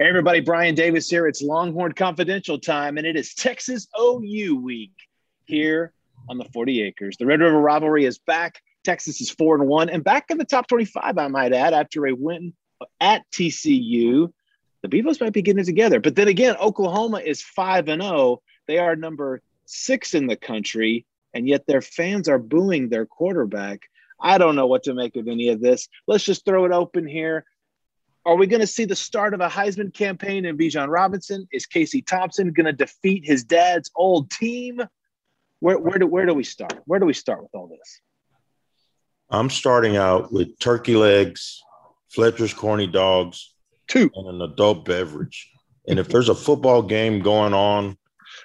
Hey, everybody, Brian Davis here. It's Longhorn Confidential time, and it is Texas OU week here on the 40 acres. The Red River rivalry is back. Texas is 4 and 1 and back in the top 25, I might add, after a win at TCU. The Beavos might be getting it together. But then again, Oklahoma is 5 and 0. They are number six in the country, and yet their fans are booing their quarterback. I don't know what to make of any of this. Let's just throw it open here. Are we going to see the start of a Heisman campaign in Bijan Robinson? Is Casey Thompson going to defeat his dad's old team? Where, where, do, where do we start? Where do we start with all this? I'm starting out with turkey legs, Fletcher's corny dogs, two, and an adult beverage. And if there's a football game going on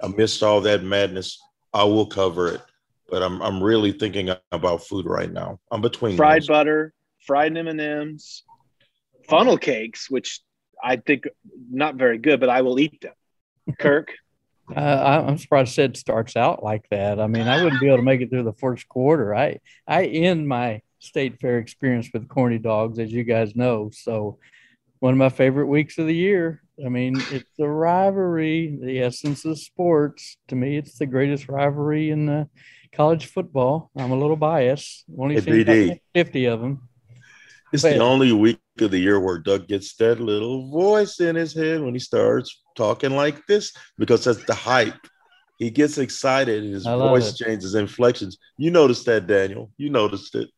amidst all that madness, I will cover it. But I'm I'm really thinking about food right now. I'm between fried those. butter, fried M and M's, funnel cakes, which I think not very good, but I will eat them. Kirk. Uh, I'm surprised Sid starts out like that. I mean, I wouldn't be able to make it through the first quarter. I I end my state fair experience with corny dogs, as you guys know. So, one of my favorite weeks of the year. I mean, it's a rivalry, the essence of sports. To me, it's the greatest rivalry in uh, college football. I'm a little biased. Only hey, seen 50 of them. It's but, the only week of the year where Doug gets that little voice in his head when he starts talking like this because that's the hype. He gets excited, his voice it. changes, inflections. You noticed that, Daniel. You noticed it.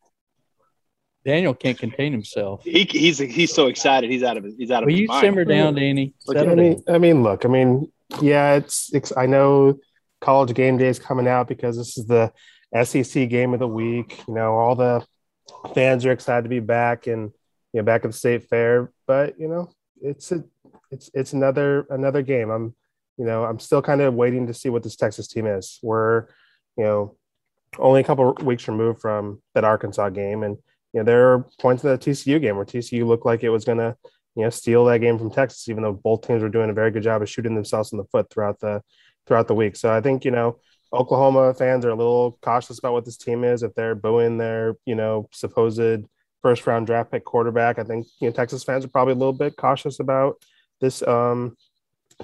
Daniel can't contain himself. He, he's he's so excited. He's out of He's out of. Will you mind. simmer down, Danny? I mean, I mean, look. I mean, yeah, it's, it's. I know college game day is coming out because this is the SEC game of the week. You know, all the fans are excited to be back and you know back at the state fair but you know it's a it's it's another another game i'm you know i'm still kind of waiting to see what this texas team is we're you know only a couple weeks removed from that arkansas game and you know there are points in the tcu game where tcu looked like it was going to you know steal that game from texas even though both teams were doing a very good job of shooting themselves in the foot throughout the throughout the week so i think you know Oklahoma fans are a little cautious about what this team is. If they're booing their, you know, supposed first round draft pick quarterback, I think you know Texas fans are probably a little bit cautious about this um,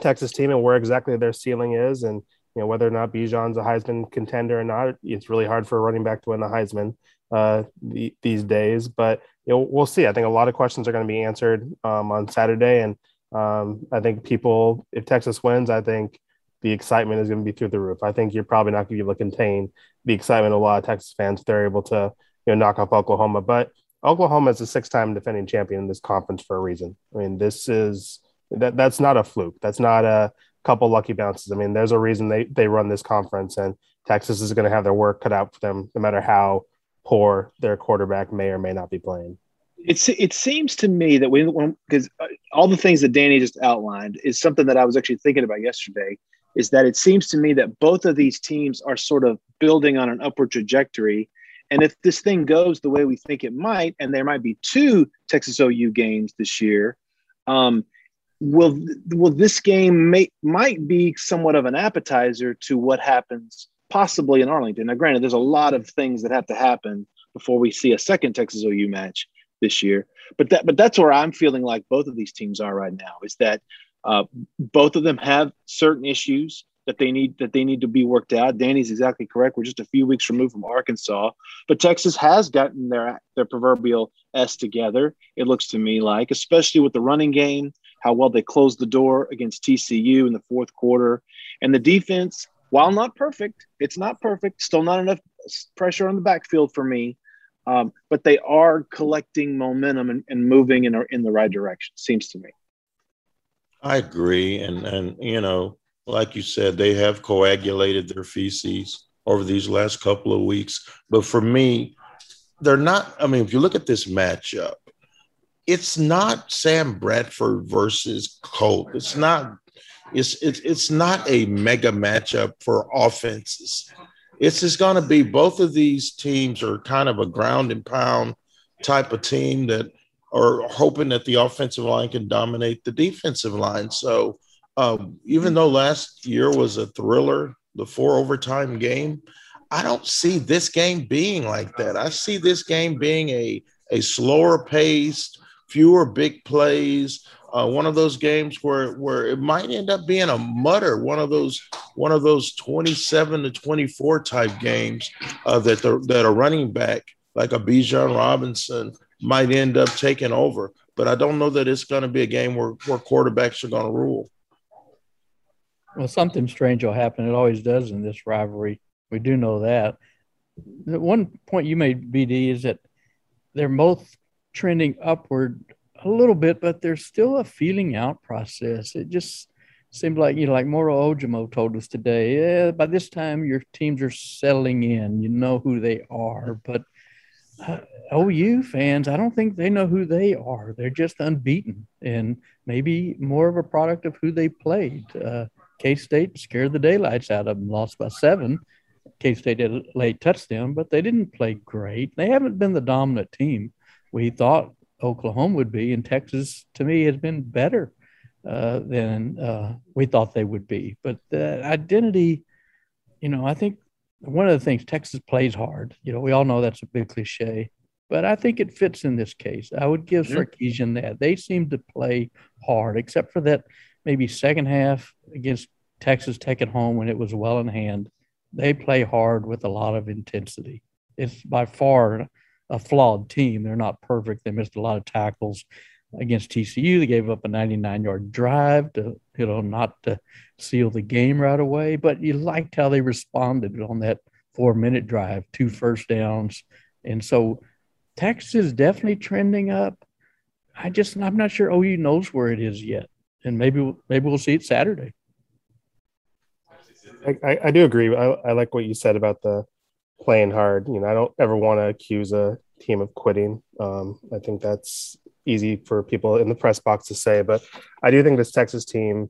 Texas team and where exactly their ceiling is, and you know whether or not Bijan's a Heisman contender or not. It's really hard for a running back to win the Heisman uh, the, these days, but you know we'll see. I think a lot of questions are going to be answered um, on Saturday, and um, I think people, if Texas wins, I think the excitement is going to be through the roof. I think you're probably not going to be able to contain the excitement of a lot of Texas fans if they're able to you know knock off Oklahoma. But Oklahoma is a six-time defending champion in this conference for a reason. I mean, this is that that's not a fluke. That's not a couple lucky bounces. I mean, there's a reason they they run this conference, and Texas is going to have their work cut out for them, no matter how poor their quarterback may or may not be playing. It's it seems to me that when because uh, all the things that Danny just outlined is something that I was actually thinking about yesterday is that it seems to me that both of these teams are sort of building on an upward trajectory. And if this thing goes the way we think it might, and there might be two Texas OU games this year, um, will will this game may, might be somewhat of an appetizer to what happens possibly in Arlington? Now, granted, there's a lot of things that have to happen before we see a second Texas OU match this year, but that but that's where I'm feeling like both of these teams are right now. Is that uh, both of them have certain issues that they need that they need to be worked out. Danny's exactly correct. We're just a few weeks removed from Arkansas, but Texas has gotten their their proverbial S together. It looks to me like, especially with the running game, how well they closed the door against TCU in the fourth quarter, and the defense. While not perfect, it's not perfect. Still not enough pressure on the backfield for me. Um, but they are collecting momentum and, and moving in, in the right direction. Seems to me. I agree, and and you know, like you said, they have coagulated their feces over these last couple of weeks. But for me, they're not. I mean, if you look at this matchup, it's not Sam Bradford versus Colt. It's not. It's it's it's not a mega matchup for offenses. It's just going to be both of these teams are kind of a ground and pound type of team that are hoping that the offensive line can dominate the defensive line. So um, even though last year was a thriller, the four overtime game, I don't see this game being like that. I see this game being a a slower paced, fewer big plays, uh, one of those games where where it might end up being a mutter, one of those one of those 27 to 24 type games uh, that the, that a running back like a Bijan Robinson might end up taking over. But I don't know that it's going to be a game where, where quarterbacks are going to rule. Well, something strange will happen. It always does in this rivalry. We do know that. The one point you made, BD, is that they're both trending upward a little bit, but there's still a feeling out process. It just seemed like, you know, like Moro Ojomo told us today, yeah, by this time your teams are settling in, you know who they are. But uh, OU fans, I don't think they know who they are. They're just unbeaten and maybe more of a product of who they played. Uh, K State scared the daylights out of them, lost by seven. K State did a late touchdown, but they didn't play great. They haven't been the dominant team we thought Oklahoma would be, and Texas to me has been better uh, than uh, we thought they would be. But the identity, you know, I think one of the things Texas plays hard. You know, we all know that's a big cliche, but I think it fits in this case. I would give. Sarkisian that they seem to play hard, except for that maybe second half against Texas Tech at home when it was well in hand. They play hard with a lot of intensity. It's by far a flawed team. They're not perfect. They missed a lot of tackles against TCU. They gave up a 99 yard drive to, you know, not to seal the game right away. But you liked how they responded on that four minute drive, two first downs. And so Texas is definitely trending up. I just, I'm not sure OU knows where it is yet. And maybe, maybe we'll see it Saturday. I, I, I do agree. I, I like what you said about the playing hard. You know, I don't ever want to accuse a team of quitting. Um, I think that's easy for people in the press box to say, but I do think this Texas team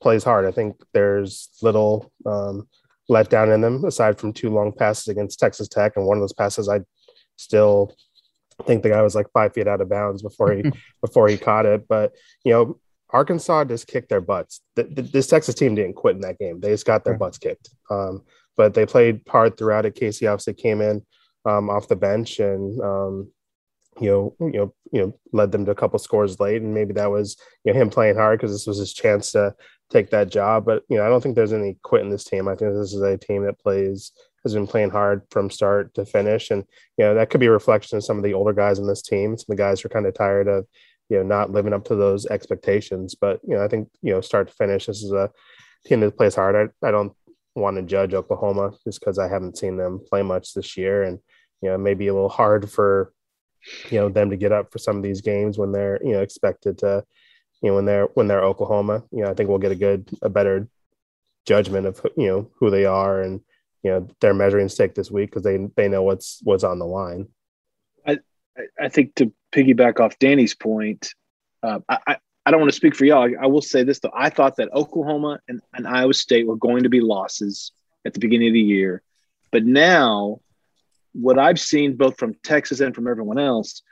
plays hard. I think there's little um, letdown in them aside from two long passes against Texas Tech, and one of those passes I still think the guy was like five feet out of bounds before he before he caught it. But you know, Arkansas just kicked their butts. The, the, this Texas team didn't quit in that game; they just got their butts kicked. Um, but they played hard throughout it. Casey obviously came in um, off the bench and um, you know you know you know led them to a couple scores late, and maybe that was you know him playing hard because this was his chance to take that job. But you know I don't think there's any quit in this team. I think this is a team that plays has been playing hard from start to finish, and you know that could be a reflection of some of the older guys in this team. Some of the guys are kind of tired of you know not living up to those expectations. But you know I think you know start to finish, this is a team that plays hard. I, I don't want to judge Oklahoma just because I haven't seen them play much this year, and you know maybe a little hard for you know them to get up for some of these games when they're you know expected to you know when they're when they're Oklahoma. You know I think we'll get a good a better judgment of you know who they are and you know their measuring stick this week because they they know what's what's on the line. I I think to piggyback off Danny's point, uh, I I don't want to speak for y'all. I will say this though. I thought that Oklahoma and, and Iowa State were going to be losses at the beginning of the year. But now, what I've seen both from Texas and from everyone else,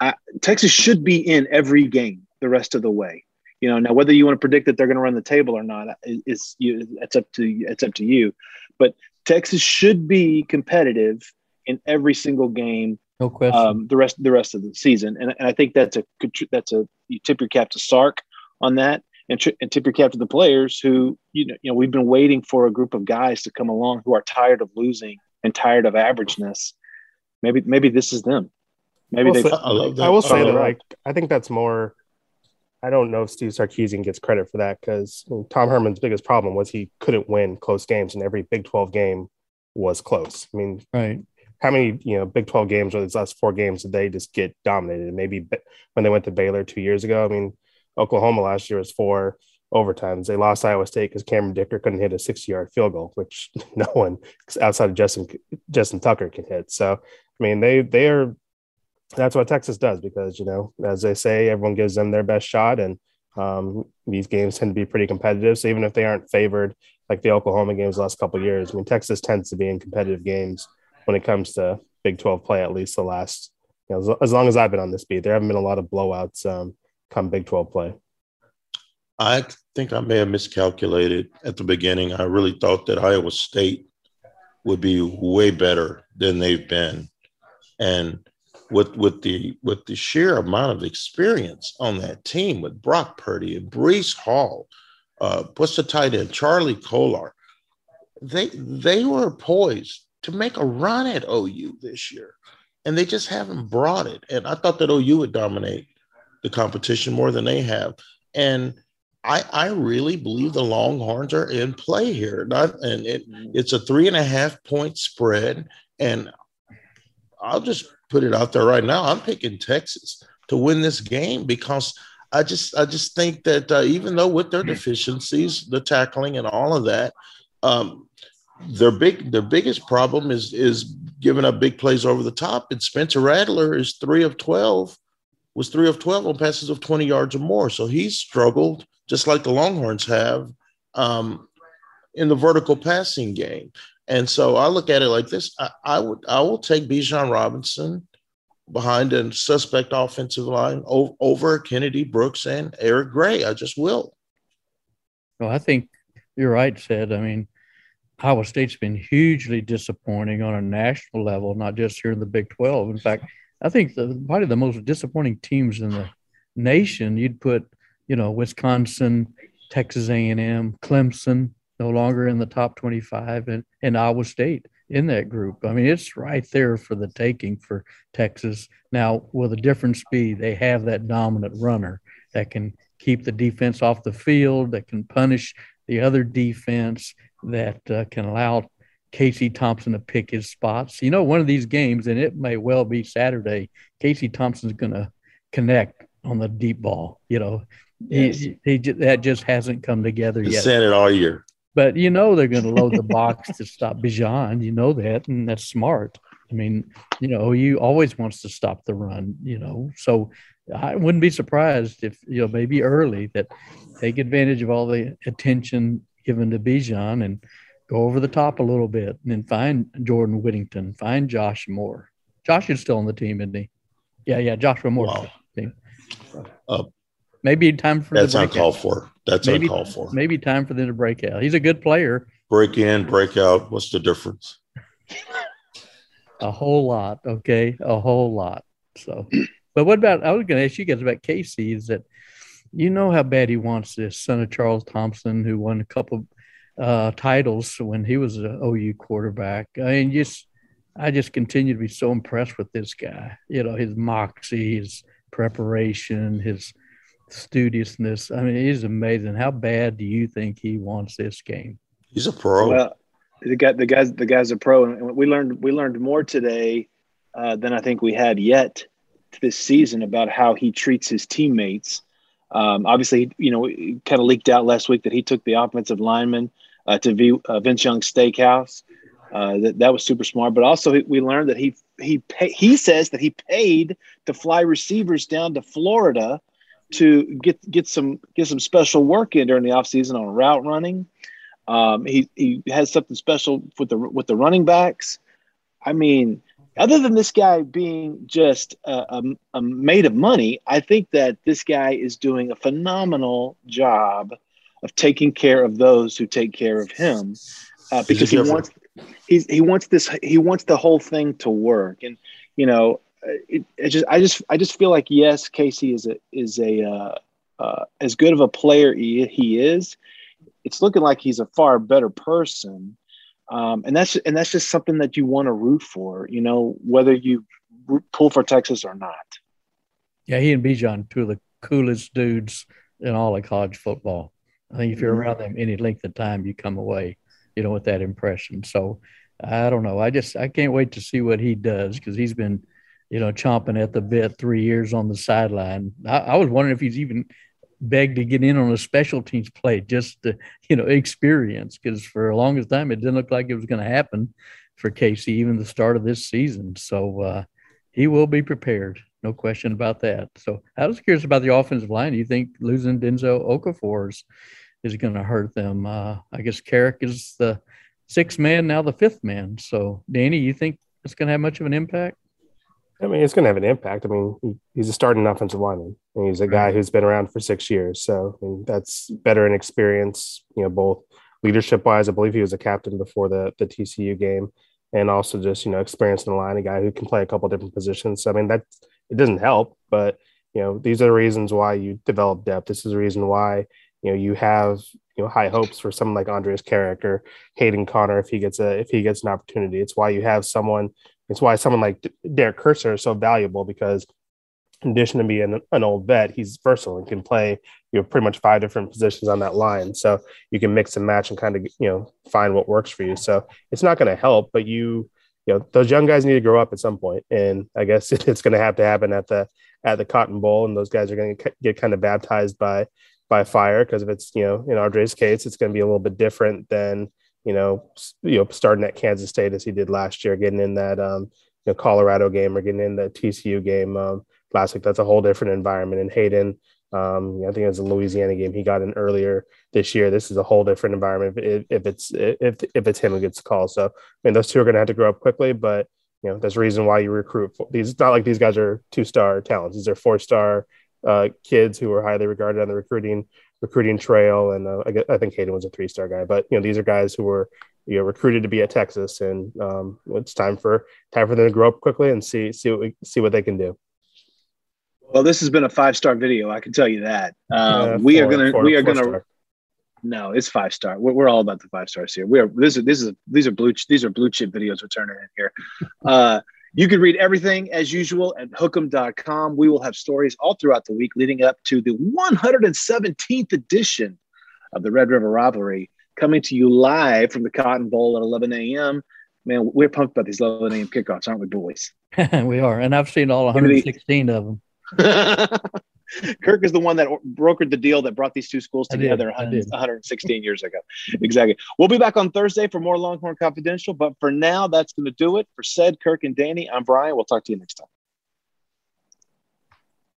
I, Texas should be in every game the rest of the way. You know, now whether you want to predict that they're going to run the table or not is you. It's up to it's up to you. But Texas should be competitive in every single game no question. Um, the rest the rest of the season, and, and I think that's a that's a you tip your cap to Sark on that, and, tri- and tip your cap to the players who you know you know we've been waiting for a group of guys to come along who are tired of losing and tired of averageness. Maybe maybe this is them. Maybe they. I, I, will say that like I think that's more. I don't know if Steve Sarkisian gets credit for that because Tom Herman's biggest problem was he couldn't win close games, and every Big Twelve game was close. I mean, right how many you know Big Twelve games or these last four games did they just get dominated? Maybe when they went to Baylor two years ago. I mean, Oklahoma last year was four overtimes. They lost Iowa State because Cameron Dicker couldn't hit a sixty-yard field goal, which no one outside of Justin Justin Tucker can hit. So I mean, they they are. That's what Texas does because you know, as they say, everyone gives them their best shot, and um, these games tend to be pretty competitive. So even if they aren't favored, like the Oklahoma games the last couple years, I mean, Texas tends to be in competitive games when it comes to Big 12 play, at least the last, you know, as, long as I've been on this beat. There haven't been a lot of blowouts um, come Big 12 play. I think I may have miscalculated at the beginning. I really thought that Iowa State would be way better than they've been. And with with the with the sheer amount of experience on that team with Brock Purdy and Breece Hall, uh, what's the tight end Charlie Kolar, they they were poised to make a run at OU this year, and they just haven't brought it. And I thought that OU would dominate the competition more than they have, and I, I really believe the Longhorns are in play here. Not, and it, it's a three and a half point spread. And I'll just put it out there right now. I'm picking Texas to win this game because I just I just think that uh, even though with their deficiencies, the tackling and all of that, um, their big their biggest problem is is giving up big plays over the top. And Spencer Rattler is three of twelve, was three of twelve on passes of twenty yards or more. So he's struggled just like the Longhorns have um, in the vertical passing game. And so I look at it like this: I, I would I will take Bijan Robinson behind a suspect offensive line over, over Kennedy Brooks and Eric Gray. I just will. Well, I think you're right, Sid. I mean, Iowa State's been hugely disappointing on a national level, not just here in the Big 12. In fact, I think the, probably the most disappointing teams in the nation, you'd put you know, Wisconsin, Texas A&M, Clemson, no longer in the top 25, and, and Iowa State in that group. I mean, it's right there for the taking for Texas. Now, will the difference be they have that dominant runner that can keep the defense off the field, that can punish the other defense, that uh, can allow Casey Thompson to pick his spots. You know, one of these games, and it may well be Saturday, Casey Thompson's going to connect on the deep ball. You know, Yes. He, he, that just hasn't come together yet. Said it all year. But you know they're going to load the box to stop Bijan. You know that, and that's smart. I mean, you know, you always wants to stop the run. You know, so I wouldn't be surprised if you know maybe early that take advantage of all the attention given to Bijan and go over the top a little bit, and then find Jordan Whittington, find Josh Moore. Josh is still on the team, isn't he? Yeah, yeah, Joshua Moore. Wow. Team. Uh, Maybe time for that's uncalled for. That's maybe, uncalled for. Maybe time for them to break out. He's a good player. Break in, break out. What's the difference? a whole lot. Okay, a whole lot. So, but what about? I was going to ask you guys about Casey. Is that you know how bad he wants this son of Charles Thompson, who won a couple uh, titles when he was an OU quarterback. I mean, just I just continue to be so impressed with this guy. You know, his moxie, his preparation, his studiousness. I mean, he's amazing. How bad do you think he wants this game? He's a pro. Well, the guy, the guys, the guy's a pro, and we learned we learned more today uh, than I think we had yet this season about how he treats his teammates. Um, obviously, you know, kind of leaked out last week that he took the offensive lineman uh, to v, uh, Vince Young Steakhouse. Uh, that that was super smart. But also, we learned that he he pay, he says that he paid to fly receivers down to Florida to get get some get some special work in during the offseason on route running. Um, he he has something special with the with the running backs. I mean, other than this guy being just a, a, a made of money, I think that this guy is doing a phenomenal job of taking care of those who take care of him uh, because he wants he's, he wants this he wants the whole thing to work and you know it, it, just I just I just feel like yes, Casey is a is a uh, uh, as good of a player he, he is. It's looking like he's a far better person, um, and that's and that's just something that you want to root for. You know, whether you pull for Texas or not. Yeah, he and Bijan, two of the coolest dudes in all of college football. I think if you're mm-hmm. around them any length of time, you come away, you know, with that impression. So I don't know. I just I can't wait to see what he does because he's been you know, chomping at the bit three years on the sideline. I, I, was wondering if he's even begged to get in on a special teams play just to, you know, experience because for the longest time it didn't look like it was going to happen for Casey, even the start of this season. So uh, he will be prepared. No question about that. So I was curious about the offensive line. Do you think losing Denzel Okafor is, is going to hurt them? Uh, I guess Karic is the sixth man, now the fifth man. So, Danny, you think it's going to have much of an impact? I mean, it's going to have an impact. I mean, he, he's a starting offensive lineman, and he's a guy who's been around for six years. So I mean, that's veteran experience. You know, both leadership wise. I believe he was a captain before the the TCU game. and also just you know experience in the line, a guy who can play a couple different positions. So, I mean that it doesn't help, but you know these are the reasons why you develop depth. This is the reason why you know you have you know high hopes for someone like Andrej Karic or Hayden Conner if he gets a if he gets an opportunity. It's why you have someone. It's why someone like Derek Kerstetter is so valuable because in addition to being an, an old vet, he's versatile and can play you know pretty much five different positions on that line. So you can mix and match and kind of you know find what works for you. So it's not going to help, but you you know those young guys need to grow up at some point, and I guess it's going to have to happen at the at the Cotton Bowl, and those guys are going to get kind of baptized by by fire because if it's you know in Andrej's case, it's going to be a little bit different than you know you know starting at Kansas State as he did last year, getting in that um, you know Colorado game or getting in the TCU game. Um, Classic. That's a whole different environment. And Hayden, um, I think it was a Louisiana game he got in earlier this year. This is a whole different environment if, if it's if if it's him who gets the call. So I mean, those two are going to have to grow up quickly, but you know there's a reason why you recruit for these. It's not like these guys are two star talents. These are four star uh, kids who are highly regarded on the recruiting recruiting trail. And uh, I, I think Hayden was a three star guy, but you know these are guys who were you know recruited to be at Texas, and um, it's time for time for them to grow up quickly and see see what we, see what they can do. Well, this has been a five star video. I can tell you that. Um, we are gonna we are gonna. No, it's five star. We're, we're, all about the five stars here. We are. This is this is these are blue these are blue chip videos we're turning in here. Uh, you can read everything as usual at hookem.com. We will have stories all throughout the week leading up to the 117th edition of the Red River Rivalry, coming to you live from the Cotton Bowl at 11 a.m. Man, we're pumped about these 11 a.m. kickoffs, aren't we, boys? we are, and I've seen all 116 of them. Kirk is the one that brokered the deal that brought these two schools together 100, 116 years ago. Exactly. We'll be back on Thursday for more Longhorn Confidential. But for now, that's going to do it. For said Kirk and Danny, I'm Brian. We'll talk to you next time.